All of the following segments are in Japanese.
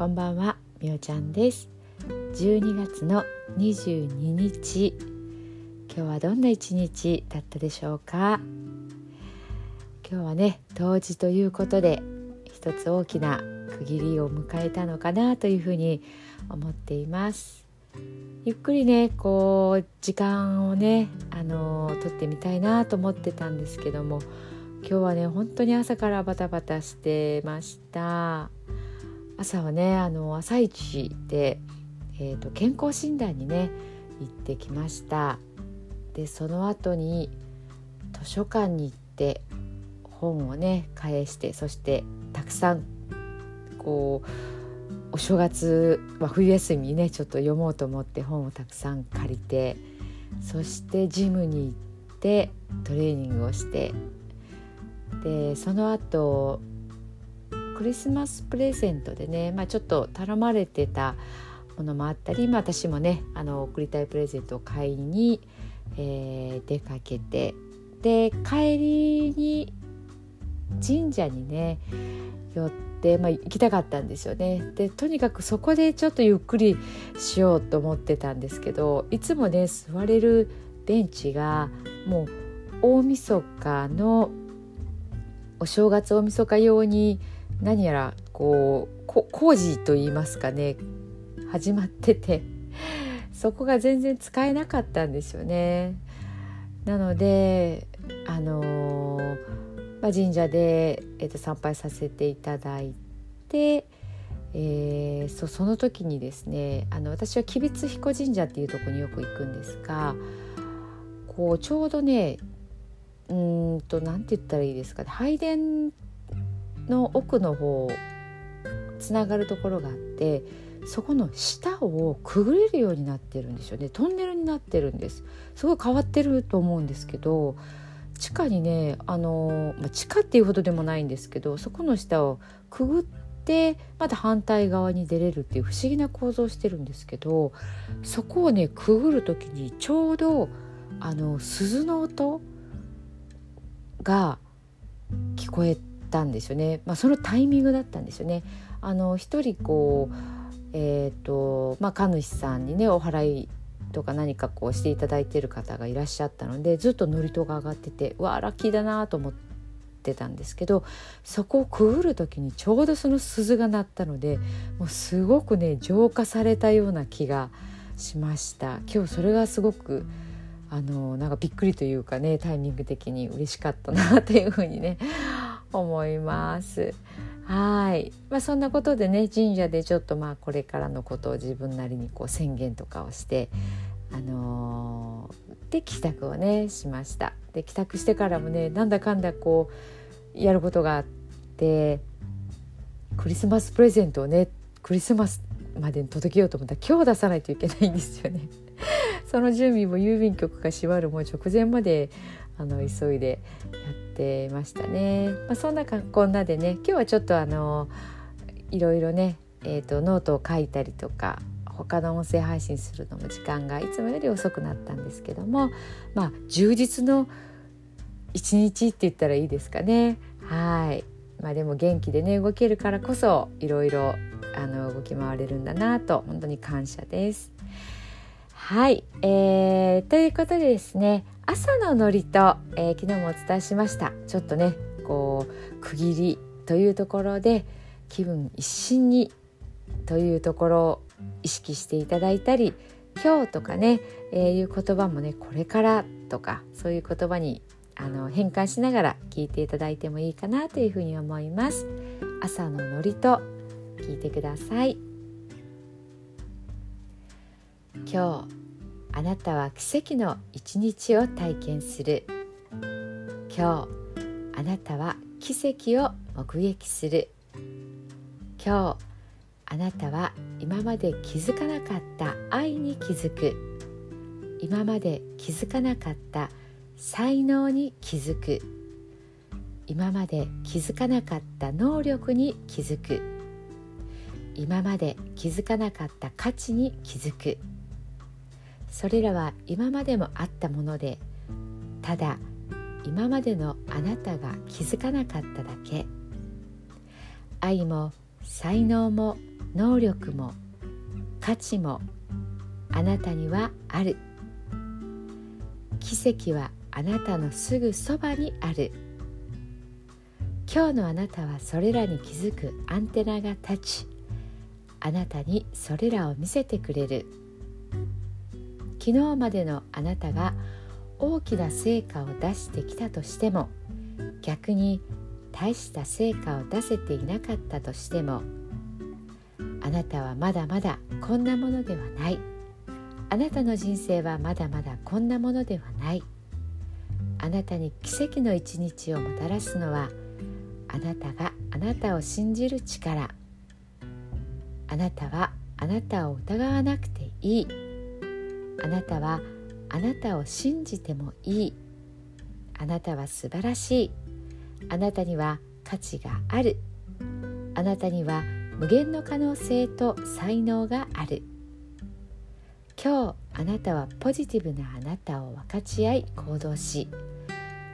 こんばんはみおちゃんです。12月の22日。今日はどんな一日だったでしょうか？今日はね冬至ということで一つ大きな区切りを迎えたのかなというふうに思っています。ゆっくりねこう時間をねあの取ってみたいなと思ってたんですけども今日はね本当に朝からバタバタしてました。朝はねあの朝一で、えーと、健康診断にね行ってきました。でその後に図書館に行って本をね返してそしてたくさんこうお正月、まあ、冬休みにねちょっと読もうと思って本をたくさん借りてそしてジムに行ってトレーニングをしてでその後クリスマスプレゼントでね、まあ、ちょっと頼まれてたものもあったり、まあ、私もねあの送りたいプレゼントを買いに、えー、出かけてで帰りに神社にね寄って、まあ、行きたかったんですよね。でとにかくそこでちょっとゆっくりしようと思ってたんですけどいつもね座れるベンチがもう大晦日のお正月大晦日用に何やらこう工事といいますかね始まっててそこが全然使えなかったんですよね。なのであの、まあ、神社で、えー、と参拝させていただいて、えー、そその時にですねあの私は吉備津彦神社っていうとこによく行くんですがこうちょうどねうんと何て言ったらいいですかね拝殿の奥の方つながるところがあってそこの下をくぐれるようになってるんですよね。トンネルになってるんです。すごい変わってると思うんですけど地下にねあの、まあ、地下っていうほどでもないんですけどそこの下をくぐってまた反対側に出れるっていう不思議な構造をしてるんですけどそこをねくぐる時にちょうどあの鈴の音が聞こえたんですよね、まあ、そのタイミングだったんですよね。あの一人こうえーとまあ、神主さんにねお祓いとか何かこうしていただいてる方がいらっしゃったのでずっと祝詞が上がっててわあラッキーだなと思ってたんですけどそこをくぐる時にちょうどその鈴が鳴ったのでもうすごくね浄化されたような気がしました今日それがすごくあのなんかびっくりというかねタイミング的に嬉しかったなっていうふうにね思います。はい、まあ、そんなことでね神社でちょっとまあこれからのことを自分なりにこう宣言とかをして、あのー、で帰宅をねしました。で帰宅してからもねなんだかんだこうやることがあってクリスマスプレゼントをねクリスマスまでに届けようと思ったら今日出さないといけないんですよね。その準備も郵便局が閉まるもう直前まであの急いでやってましたね。まあ、そんなこんなでね今日はちょっとあのいろいろね、えーと、ノートを書いたりとか他の音声配信するのも時間がいつもより遅くなったんですけどもまあ充実の一日って言ったらいいですかね。はいまあ、でも元気でね動けるからこそいろいろあの動き回れるんだなと本当に感謝です。はい、えー、ということでですね朝のノリと、えー、昨日もお伝えしました。ちょっとねこう区切りというところで気分一新にというところを意識していただいたり今日とかね、えー、いう言葉もねこれからとかそういう言葉にあの変換しながら聞いていただいてもいいかなというふうに思います。朝のノリと聞いてください。今日あなたは奇跡の一日を体験する。今日あなたは奇跡を目撃する。今日あなたは今まで気づかなかった愛に気づく。今まで気づかなかった才能に気づく。今まで気づかなかった能力に気づく。今まで気づかなかった価値に気づく。それらは今までもあったものでただ今までのあなたが気づかなかっただけ。愛も才能も能力も価値もあなたにはある。奇跡はあなたのすぐそばにある。今日のあなたはそれらに気づくアンテナが立ちあなたにそれらを見せてくれる。昨日までのあなたが大きな成果を出してきたとしても逆に大した成果を出せていなかったとしてもあなたはまだまだこんなものではない。あなたの人生はまだまだこんなものではない。あなたに奇跡の一日をもたらすのはあなたがあなたを信じる力。あなたはあなたを疑わなくていい。あなたはあなたを信じてもいい。あなたは素晴らしい。あなたには価値がある。あなたには無限の可能性と才能がある。今日あなたはポジティブなあなたを分かち合い行動し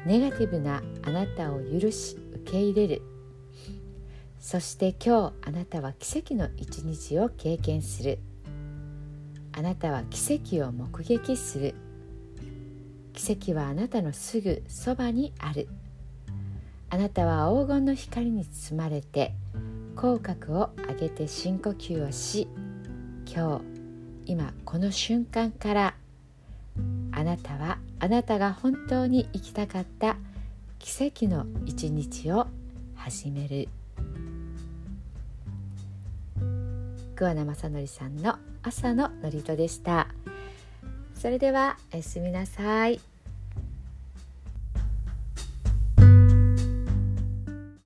ネガティブなあなたを許し受け入れる。そして今日あなたは奇跡の一日を経験する。あなたは奇跡を目撃する。奇跡はあなたのすぐそばにある。あなたは黄金の光に包まれて口角を上げて深呼吸をし今日今この瞬間からあなたはあなたが本当に生きたかった奇跡の一日を始める。桑名正則さんの朝の祝詞でしたそれではおやすみなさい。